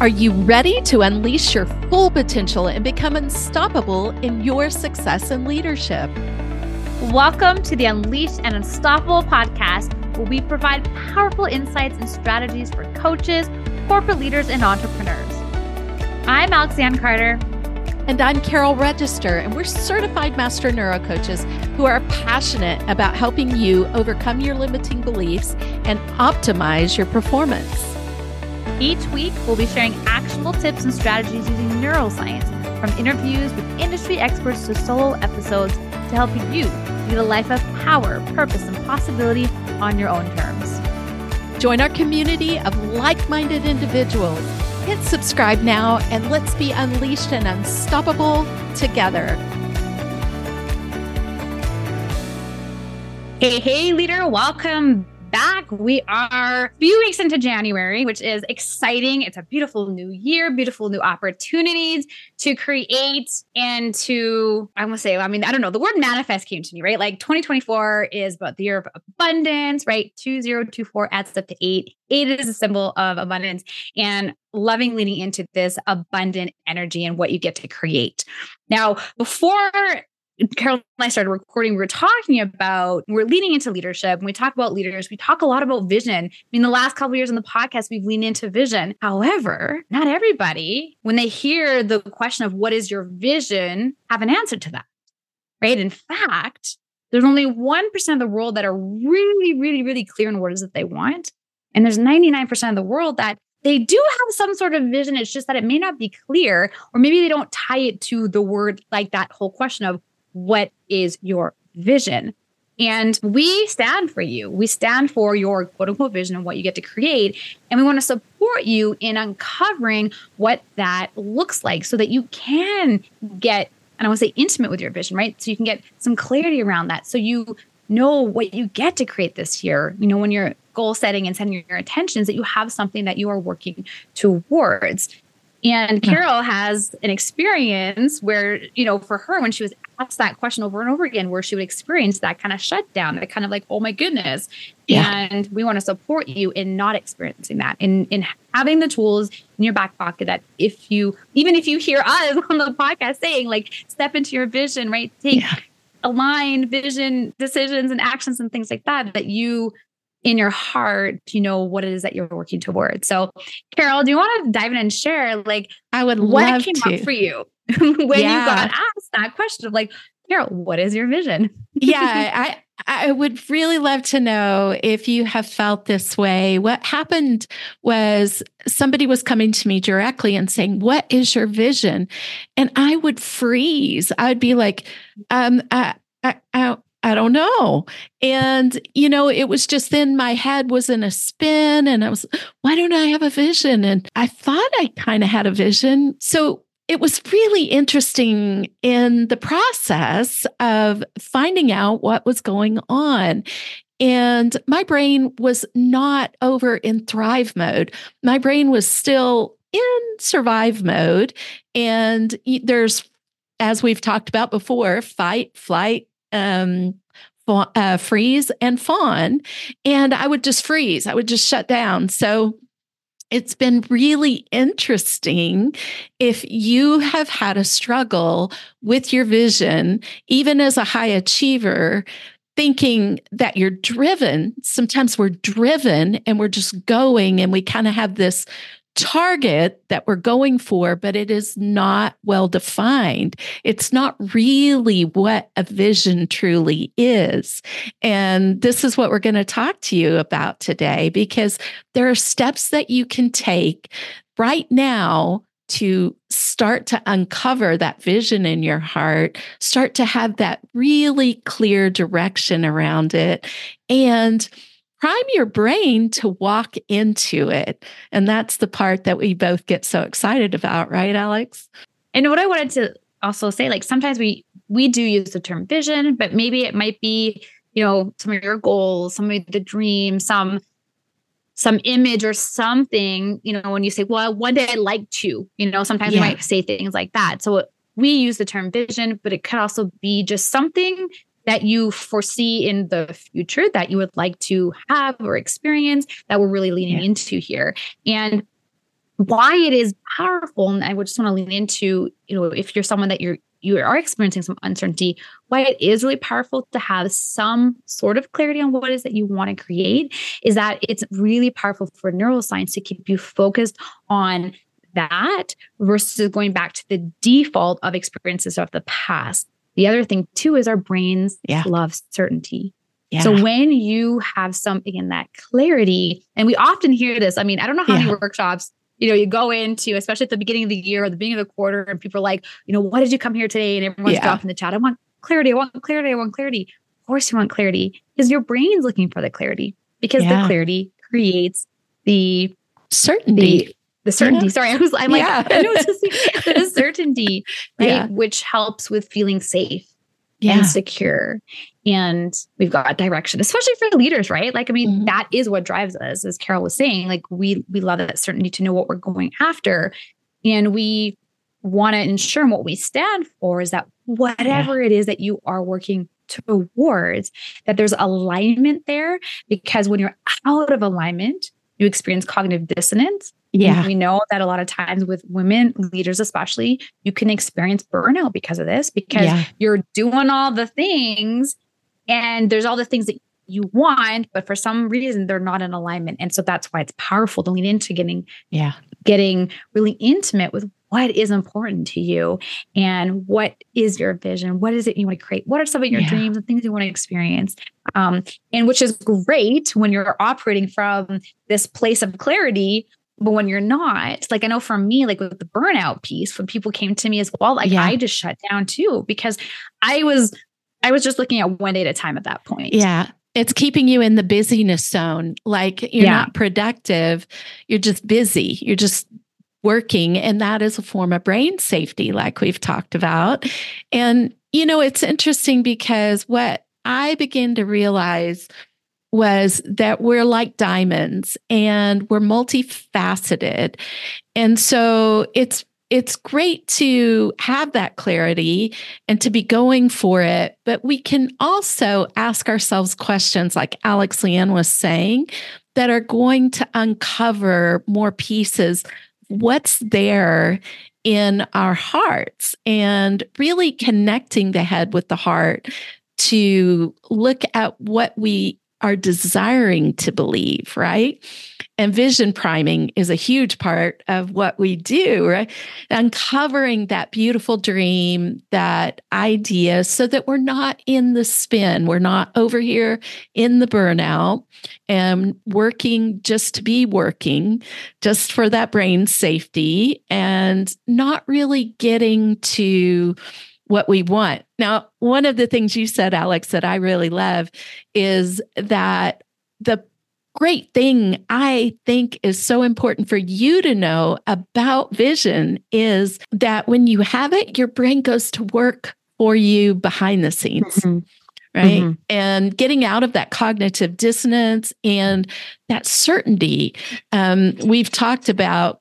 Are you ready to unleash your full potential and become unstoppable in your success and leadership? Welcome to the Unleashed and Unstoppable podcast, where we provide powerful insights and strategies for coaches, corporate leaders, and entrepreneurs. I'm Alex Lianne Carter. And I'm Carol Register, and we're certified master neurocoaches who are passionate about helping you overcome your limiting beliefs and optimize your performance. Each week, we'll be sharing actionable tips and strategies using neuroscience, from interviews with industry experts to solo episodes to help you lead a life of power, purpose, and possibility on your own terms. Join our community of like minded individuals. Hit subscribe now and let's be unleashed and unstoppable together. Hey, hey, leader, welcome back. We are a few weeks into January, which is exciting. It's a beautiful new year, beautiful new opportunities to create and to, I want to say, I mean, I don't know, the word manifest came to me, right? Like 2024 is about the year of abundance, right? 2024 adds up to eight. Eight is a symbol of abundance and loving leading into this abundant energy and what you get to create. Now, before Carol and I started recording, we were talking about we're leaning into leadership. When we talk about leaders, we talk a lot about vision. I mean, the last couple years on the podcast, we've leaned into vision. However, not everybody, when they hear the question of what is your vision, have an answer to that. Right. In fact, there's only 1% of the world that are really, really, really clear on what it is that they want. And there's 99% of the world that they do have some sort of vision. It's just that it may not be clear, or maybe they don't tie it to the word like that whole question of what is your vision? And we stand for you. We stand for your quote unquote vision and what you get to create. And we want to support you in uncovering what that looks like so that you can get, and I want to say intimate with your vision, right? So you can get some clarity around that. So you know what you get to create this year. You know, when you're goal setting and setting your intentions, that you have something that you are working towards. And Carol has an experience where, you know, for her, when she was asked that question over and over again, where she would experience that kind of shutdown, that kind of like, oh my goodness. Yeah. And we want to support you in not experiencing that, in in having the tools in your back pocket that if you, even if you hear us on the podcast saying, like, step into your vision, right? Take yeah. align vision decisions and actions and things like that, that you in your heart, you know what it is that you're working towards. So, Carol, do you want to dive in and share, like, I would love what came to. up for you when yeah. you got asked that question of like, Carol, what is your vision? yeah, I I would really love to know if you have felt this way. What happened was somebody was coming to me directly and saying, "What is your vision?" And I would freeze. I would be like, um, I, I, I I don't know. And, you know, it was just then my head was in a spin and I was, why don't I have a vision? And I thought I kind of had a vision. So it was really interesting in the process of finding out what was going on. And my brain was not over in thrive mode. My brain was still in survive mode. And there's, as we've talked about before, fight, flight, um, uh, freeze and fawn. And I would just freeze, I would just shut down. So it's been really interesting if you have had a struggle with your vision, even as a high achiever, thinking that you're driven. Sometimes we're driven and we're just going and we kind of have this target that we're going for, but it is not well defined. It's not really what a vision truly is. And this is what we're going to talk to you about today because there are steps that you can take right now to start to uncover that vision in your heart, start to have that really clear direction around it. And prime your brain to walk into it. And that's the part that we both get so excited about, right, Alex? And what I wanted to also say, like sometimes we we do use the term vision, but maybe it might be, you know, some of your goals, some of the dream, some some image or something, you know, when you say, well, one day I'd like to, you know, sometimes yeah. we might say things like that. So we use the term vision, but it could also be just something that you foresee in the future that you would like to have or experience that we're really leaning yeah. into here. And why it is powerful. And I would just want to lean into, you know, if you're someone that you're you are experiencing some uncertainty, why it is really powerful to have some sort of clarity on what it is that you want to create is that it's really powerful for neuroscience to keep you focused on that versus going back to the default of experiences of the past. The other thing too is our brains yeah. love certainty. Yeah. So when you have something in that clarity, and we often hear this. I mean, I don't know how yeah. many workshops you know you go into, especially at the beginning of the year or the beginning of the quarter, and people are like, you know, what did you come here today? And everyone's yeah. dropping the chat. I want clarity. I want clarity. I want clarity. Of course, you want clarity because your brain's looking for the clarity because the clarity creates the certainty. The, the certainty. Yeah. Sorry, I was. I'm like, yeah. I know it's the certainty, right? Yeah. Which helps with feeling safe yeah. and secure and we've got direction especially for leaders right like i mean mm-hmm. that is what drives us as carol was saying like we we love that certainty to know what we're going after and we want to ensure what we stand for is that whatever it is that you are working towards that there's alignment there because when you're out of alignment you experience cognitive dissonance yeah. we know that a lot of times with women leaders, especially, you can experience burnout because of this, because yeah. you're doing all the things and there's all the things that you want, but for some reason they're not in alignment. And so that's why it's powerful to lean into getting, yeah, getting really intimate with what is important to you and what is your vision what is it you want to create what are some of your yeah. dreams and things you want to experience um, and which is great when you're operating from this place of clarity but when you're not, like I know for me, like with the burnout piece, when people came to me as well, like yeah. I just shut down too because I was I was just looking at one day at a time at that point. Yeah. It's keeping you in the busyness zone. Like you're yeah. not productive. You're just busy. You're just working. And that is a form of brain safety, like we've talked about. And, you know, it's interesting because what I begin to realize was that we're like diamonds and we're multifaceted. And so it's it's great to have that clarity and to be going for it, but we can also ask ourselves questions like Alex Lianne was saying that are going to uncover more pieces. What's there in our hearts and really connecting the head with the heart to look at what we are desiring to believe, right? And vision priming is a huge part of what we do, right? Uncovering that beautiful dream, that idea, so that we're not in the spin. We're not over here in the burnout and working just to be working, just for that brain safety, and not really getting to what we want. Now, one of the things you said, Alex, that I really love is that the great thing I think is so important for you to know about vision is that when you have it, your brain goes to work for you behind the scenes. Mm-hmm. Right. Mm-hmm. And getting out of that cognitive dissonance and that certainty. Um, we've talked about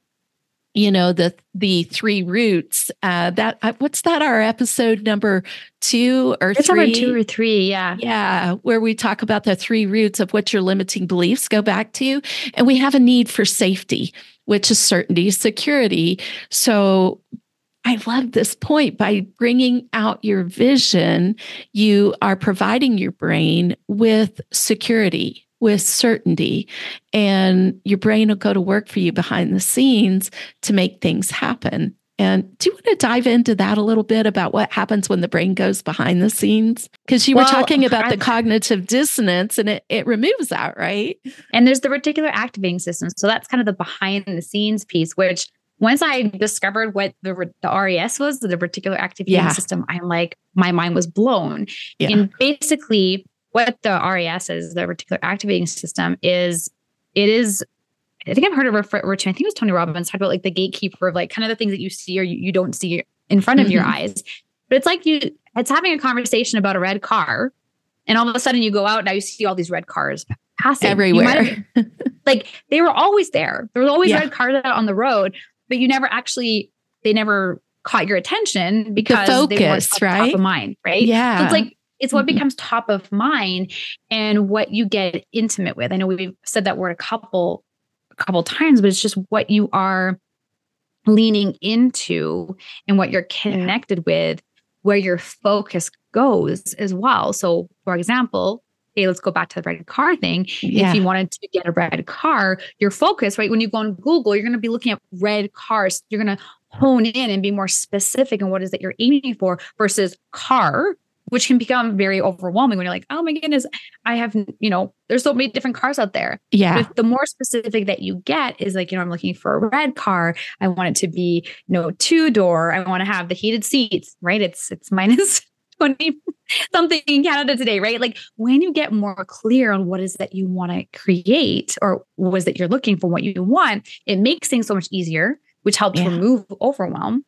you know the the three roots uh that uh, what's that our episode number two or it's three? two or three yeah. Yeah where we talk about the three roots of what your limiting beliefs go back to and we have a need for safety which is certainty security. So I love this point. By bringing out your vision, you are providing your brain with security, with certainty and your brain will go to work for you behind the scenes to make things happen. And do you want to dive into that a little bit about what happens when the brain goes behind the scenes? Because you well, were talking about the cognitive dissonance and it, it removes that, right? And there's the reticular activating system. So that's kind of the behind the scenes piece, which once I discovered what the, the RAS was, the reticular activating yeah. system, I'm like, my mind was blown. Yeah. And basically, what the RAS is, the reticular activating system, is it is. I think I've heard of refer to. I think it was Tony Robbins talked about like the gatekeeper of like kind of the things that you see or you, you don't see in front of mm-hmm. your eyes. But it's like you, it's having a conversation about a red car, and all of a sudden you go out now you see all these red cars passing everywhere. like they were always there. There was always yeah. red cars out on the road, but you never actually they never caught your attention because the focus, they weren't right? top of mind, right? Yeah. So it's like it's what mm-hmm. becomes top of mind and what you get intimate with. I know we've said that word a couple a couple times, but it's just what you are leaning into and what you're connected with, where your focus goes as well. So, for example, hey, let's go back to the red car thing. Yeah. If you wanted to get a red car, your focus, right? When you go on Google, you're going to be looking at red cars. You're going to hone in and be more specific in what is that you're aiming for versus car, which can become very overwhelming when you're like, oh my goodness, I have, you know, there's so many different cars out there. Yeah. But the more specific that you get is like, you know, I'm looking for a red car. I want it to be, you know, two door. I want to have the heated seats, right? It's it's minus 20 something in Canada today, right? Like when you get more clear on what is that you want to create or what is that you're looking for, what you want, it makes things so much easier, which helps yeah. remove overwhelm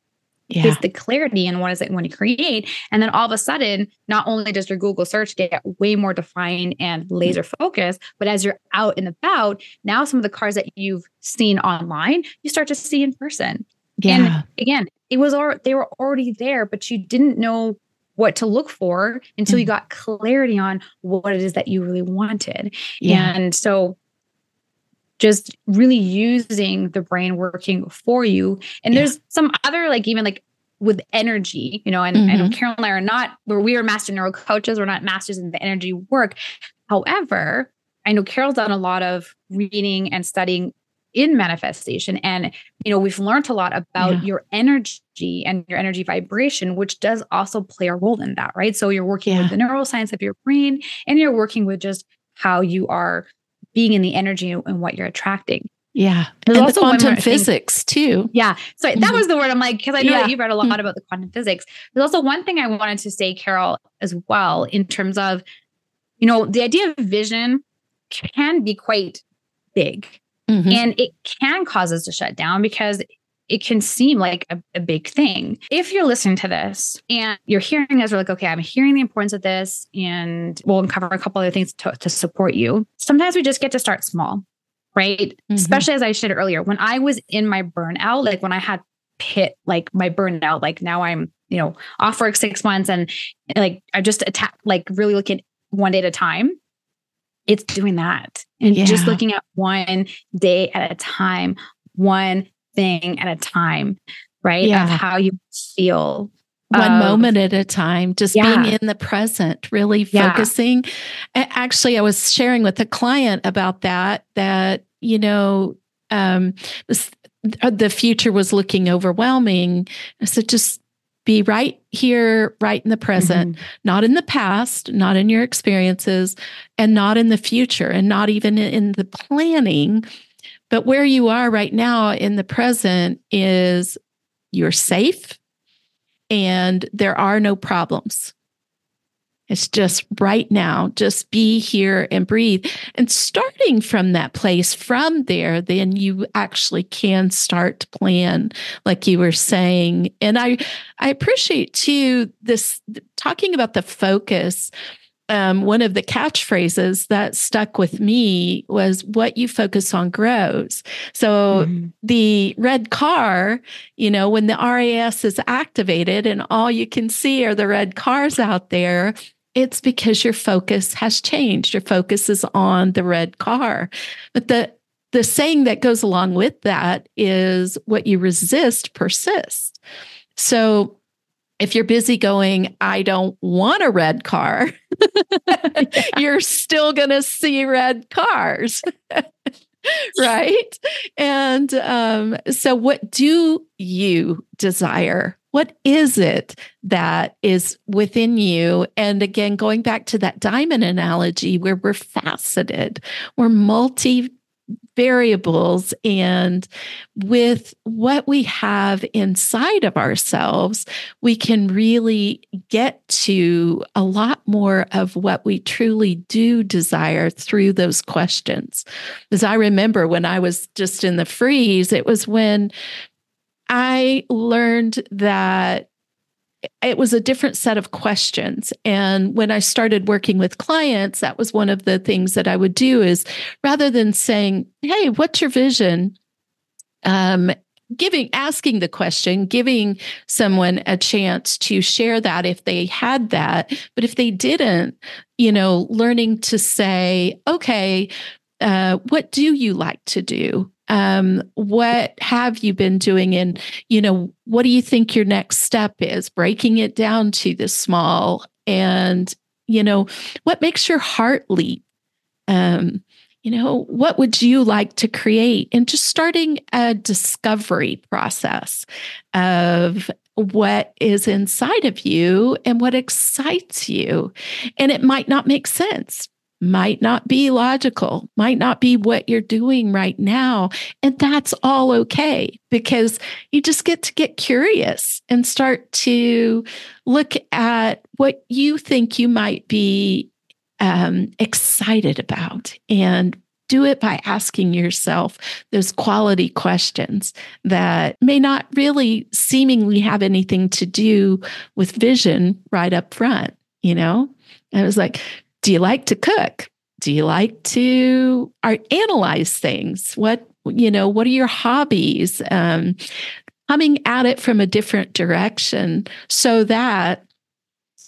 yeah. is the clarity and what is it want to create. And then all of a sudden, not only does your Google search get way more defined and laser focused, but as you're out and about, now some of the cars that you've seen online, you start to see in person. Yeah. And again, it was all they were already there, but you didn't know what to look for until mm-hmm. you got clarity on what it is that you really wanted. Yeah. And so just really using the brain working for you. And yeah. there's some other like even like with energy, you know, and mm-hmm. I know mm-hmm. Carol and I are not where we are master neuro coaches, we're not masters in the energy work. However, I know Carol's done a lot of reading and studying in manifestation and you know we've learned a lot about yeah. your energy and your energy vibration which does also play a role in that right so you're working yeah. with the neuroscience of your brain and you're working with just how you are being in the energy and what you're attracting. Yeah. There's and also the quantum physics thing, too. Yeah. So that was the word I'm like, because I know yeah. that you've read a lot mm-hmm. about the quantum physics. There's also one thing I wanted to say, Carol, as well, in terms of, you know, the idea of vision can be quite big. Mm-hmm. And it can cause us to shut down because it can seem like a, a, big thing. If you're listening to this and you're hearing us, we're like, okay, I'm hearing the importance of this, and we'll uncover a couple other things to, to support you. Sometimes we just get to start small, right? Mm-hmm. Especially as I shared earlier, when I was in my burnout, like when I had hit like my burnout, like now I'm, you know, off work six months and like I just attack, like really looking one day at a time. It's doing that and yeah. just looking at one day at a time, one thing at a time, right? Yeah. Of how you feel. One of, moment at a time, just yeah. being in the present, really focusing. Yeah. Actually, I was sharing with a client about that, that, you know, um, uh, the future was looking overwhelming. So just be right here, right in the present, mm-hmm. not in the past, not in your experiences, and not in the future, and not even in the planning but where you are right now in the present is you're safe and there are no problems. It's just right now, just be here and breathe. And starting from that place, from there, then you actually can start to plan, like you were saying. And I, I appreciate too this talking about the focus um, one of the catchphrases that stuck with me was what you focus on grows. So mm-hmm. the red car, you know, when the RAS is activated and all you can see are the red cars out there, it's because your focus has changed. Your focus is on the red car. But the the saying that goes along with that is what you resist persists. So if you're busy going, I don't want a red car, you're still going to see red cars. right. And um, so, what do you desire? What is it that is within you? And again, going back to that diamond analogy where we're faceted, we're multi variables and with what we have inside of ourselves, we can really get to a lot more of what we truly do desire through those questions. As I remember when I was just in the freeze, it was when I learned that it was a different set of questions. And when i started working with clients that was one of the things that i would do is rather than saying hey what's your vision? Um, giving asking the question giving someone a chance to share that if they had that. But if they didn't you know learning to say okay Uh, what do you like to do? Um, what have you been doing? And, you know, what do you think your next step is? Breaking it down to the small and, you know, what makes your heart leap? Um, you know, what would you like to create? And just starting a discovery process of what is inside of you and what excites you. And it might not make sense, might not be logical, might not be what you're doing right now. And that's all okay because you just get to get curious and start to look at what you think you might be um, excited about and do it by asking yourself those quality questions that may not really seemingly have anything to do with vision right up front. You know, I was like, do you like to cook? Do you like to art, analyze things? What, you know, what are your hobbies? Um, coming at it from a different direction so that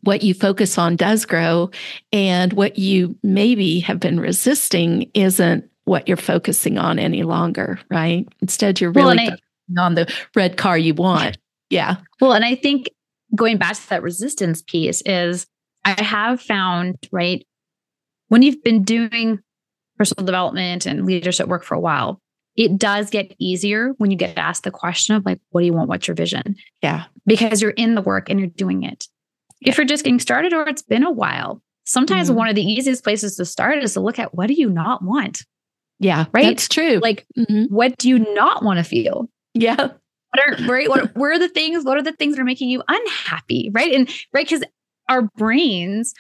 what you focus on does grow and what you maybe have been resisting isn't what you're focusing on any longer, right? Instead, you're really well, I, on the red car you want. Yeah. Well, and I think going back to that resistance piece is I have found, right, when you've been doing personal development and leadership work for a while, it does get easier when you get asked the question of like, what do you want? What's your vision? Yeah. Because you're in the work and you're doing it. If you're just getting started or it's been a while, sometimes mm-hmm. one of the easiest places to start is to look at what do you not want? Yeah. Right. That's true. Like, mm-hmm. what do you not want to feel? Yeah. What are, right? What, what are the things? What are the things that are making you unhappy? Right. And right. Cause our brains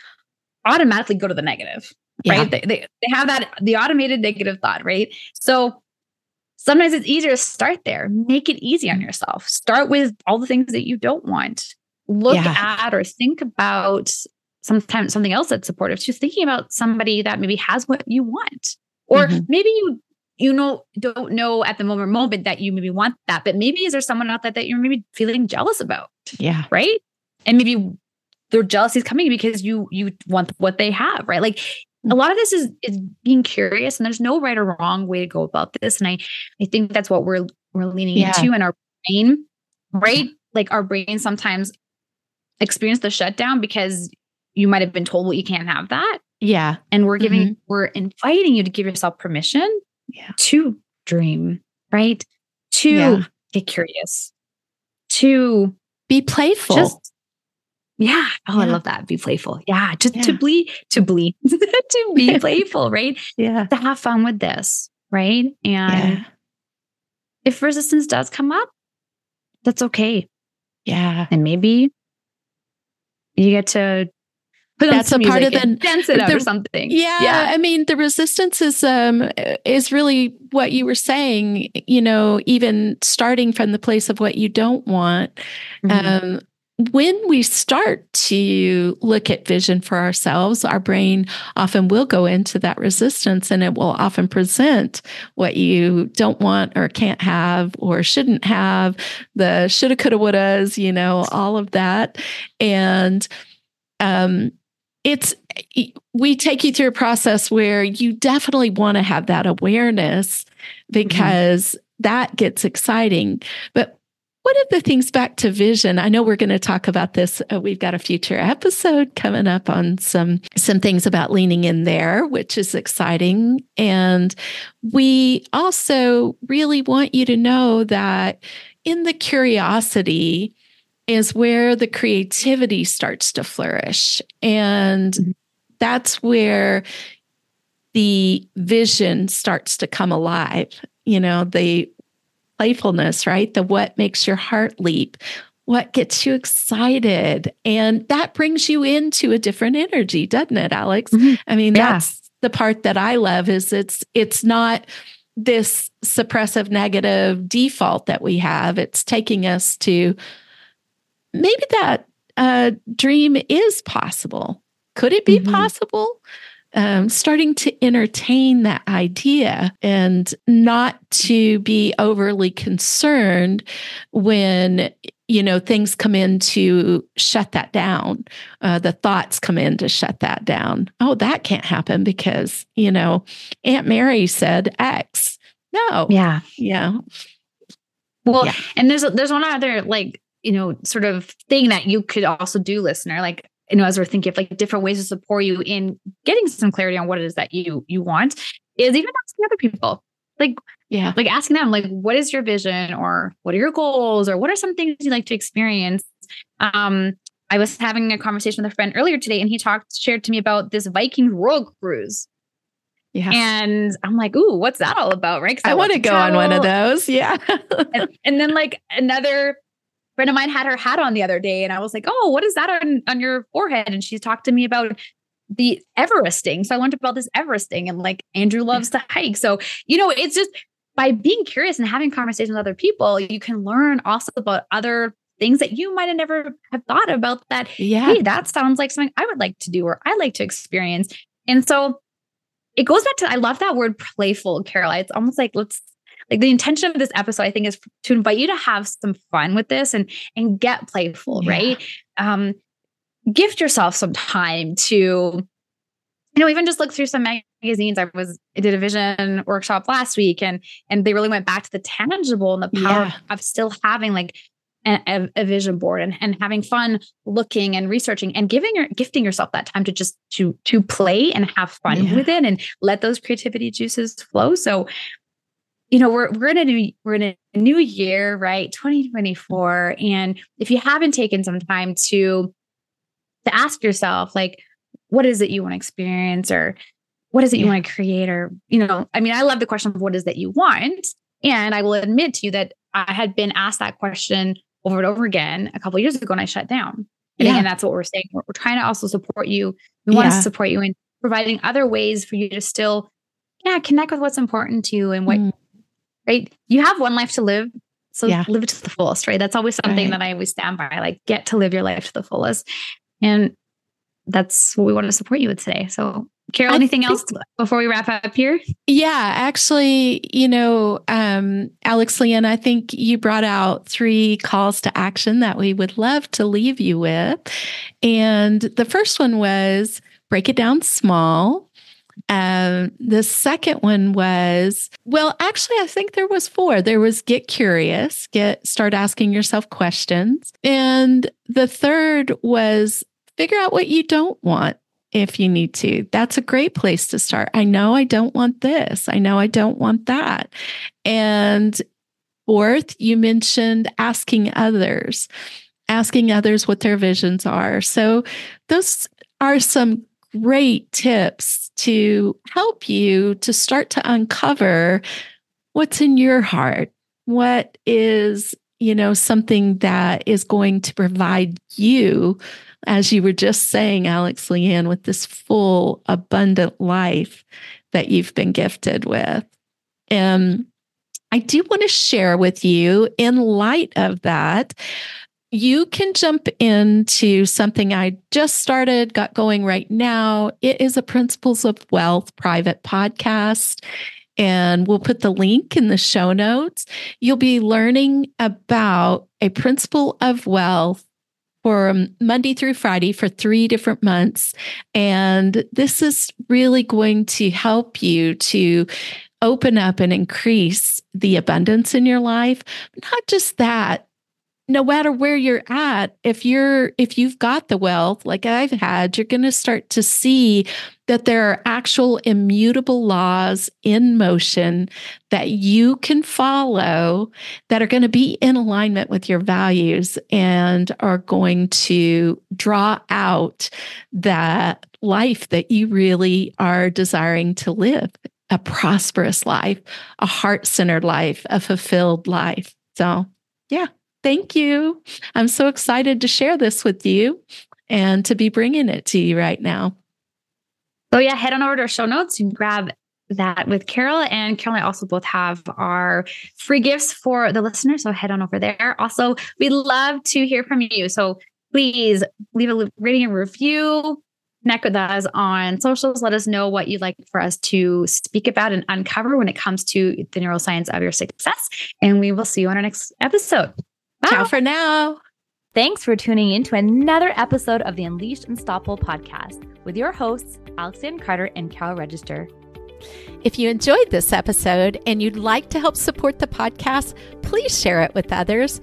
automatically go to the negative. Yeah. Right. They, they, they have that, the automated negative thought. Right. So sometimes it's easier to start there. Make it easy on yourself. Start with all the things that you don't want look yeah. at or think about sometimes something else that's supportive just thinking about somebody that maybe has what you want or mm-hmm. maybe you you know don't know at the moment moment that you maybe want that but maybe is there someone out there that you're maybe feeling jealous about yeah right and maybe their jealousy is coming because you you want what they have right like a lot of this is is being curious and there's no right or wrong way to go about this and i i think that's what we're we're leaning yeah. into in our brain right like our brain sometimes experience the shutdown because you might have been told well you can't have that yeah and we're giving mm-hmm. we're inviting you to give yourself permission yeah. to dream right to yeah. get curious to be playful just, yeah oh yeah. i love that be playful yeah just to be to be to be playful right yeah to have fun with this right and if resistance does come up that's okay yeah and maybe you get to put that's a part of the dance it the, or something. Yeah, yeah, I mean the resistance is um is really what you were saying. You know, even starting from the place of what you don't want. Mm-hmm. Um, when we start to look at vision for ourselves, our brain often will go into that resistance and it will often present what you don't want or can't have or shouldn't have, the shoulda, coulda, wouldas, you know, all of that. And um, it's, we take you through a process where you definitely want to have that awareness mm-hmm. because mm-hmm. that gets exciting. But one of the things back to vision, I know we're going to talk about this. Uh, we've got a future episode coming up on some some things about leaning in there, which is exciting. And we also really want you to know that in the curiosity is where the creativity starts to flourish. And mm-hmm. that's where the vision starts to come alive. You know, the playfulness, right? The what makes your heart leap, what gets you excited. And that brings you into a different energy, doesn't it, Alex? Mm-hmm. I mean, yeah. that's the part that I love is it's it's not this suppressive negative default that we have. It's taking us to maybe that uh, dream is possible. Could it be mm-hmm. possible? Um, starting to entertain that idea and not to be overly concerned when you know, things come in to shut that down. Uh, the thoughts come in to shut that down. Oh, that can't happen because, you know, Aunt Mary said X. No. Yeah. Yeah. Well, yeah. and there's there's one other like, you know, sort of thing that you could also do, listener. Like, you know, as we're thinking of like different ways to support you in getting some clarity on what it is that you you want, is even asking other people. Like, yeah, like asking them, like, what is your vision or what are your goals or what are some things you'd like to experience? Um, I was having a conversation with a friend earlier today and he talked, shared to me about this Viking world cruise. Yeah. And I'm like, ooh, what's that all about? Right. I, I want to go on one of those. Yeah. and, and, then like another friend of mine had her hat on the other day and I was like, oh, what is that on, on your forehead? And she talked to me about the Everesting. So I learned about this Everesting and like Andrew loves to hike. So, you know, it's just by being curious and having conversations with other people, you can learn also about other things that you might have never have thought about that. Yeah. Hey, that sounds like something I would like to do or I like to experience. And so it goes back to, I love that word playful, Carol. It's almost like let's like the intention of this episode, I think, is to invite you to have some fun with this and and get playful, yeah. right? Um, gift yourself some time to you know even just look through some magazines i was i did a vision workshop last week and and they really went back to the tangible and the power yeah. of still having like a, a, vision board and, and having fun looking and researching and giving your gifting yourself that time to just to to play and have fun yeah. with it and let those creativity juices flow so you know we're we're in a new we're in a new year right 2024 and if you haven't taken some time to to ask yourself like what is it you want to experience or what is it you yeah. want to create or you know i mean i love the question of what is that you want and i will admit to you that i had been asked that question over and over again a couple years ago and i shut down and yeah. again that's what we're saying we're, we're trying to also support you we want yeah. to support you in providing other ways for you to still yeah connect with what's important to you and what mm. Right you have one life to live so yeah. live it to the fullest right that's always something right. that i always stand by like get to live your life to the fullest and that's what we want to support you with today. So, Carol, anything else before we wrap up here? Yeah, actually, you know, um, Alex Lianne, I think you brought out three calls to action that we would love to leave you with. And the first one was break it down small. Um, the second one was, well, actually, I think there was four. There was get curious, get start asking yourself questions. And the third was figure out what you don't want if you need to. That's a great place to start. I know I don't want this. I know I don't want that. And fourth, you mentioned asking others, asking others what their visions are. So those are some great tips to help you to start to uncover what's in your heart. What is, you know, something that is going to provide you as you were just saying, Alex Lianne, with this full, abundant life that you've been gifted with. And I do want to share with you, in light of that, you can jump into something I just started, got going right now. It is a Principles of Wealth private podcast. And we'll put the link in the show notes. You'll be learning about a principle of wealth for Monday through Friday for three different months. And this is really going to help you to open up and increase the abundance in your life. Not just that, no matter where you're at if you're if you've got the wealth like i've had you're going to start to see that there are actual immutable laws in motion that you can follow that are going to be in alignment with your values and are going to draw out that life that you really are desiring to live a prosperous life a heart-centered life a fulfilled life. So yeah Thank you. I'm so excited to share this with you and to be bringing it to you right now. So, yeah, head on over to our show notes. and grab that with Carol and Carol and I also both have our free gifts for the listeners. So head on over there. Also, we'd love to hear from you. So please leave a rating and review. Connect with us on socials. Let us know what you'd like for us to speak about and uncover when it comes to the neuroscience of your success. And we will see you on our next episode. Bye. Ciao for now. Thanks for tuning in to another episode of the Unleashed Unstoppable podcast with your hosts, Alex Lianne Carter and Carol Register. If you enjoyed this episode and you'd like to help support the podcast, please share it with others,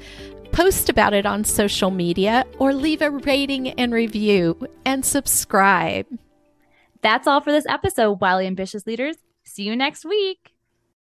post about it on social media, or leave a rating and review and subscribe. That's all for this episode, Wildly Ambitious Leaders. See you next week.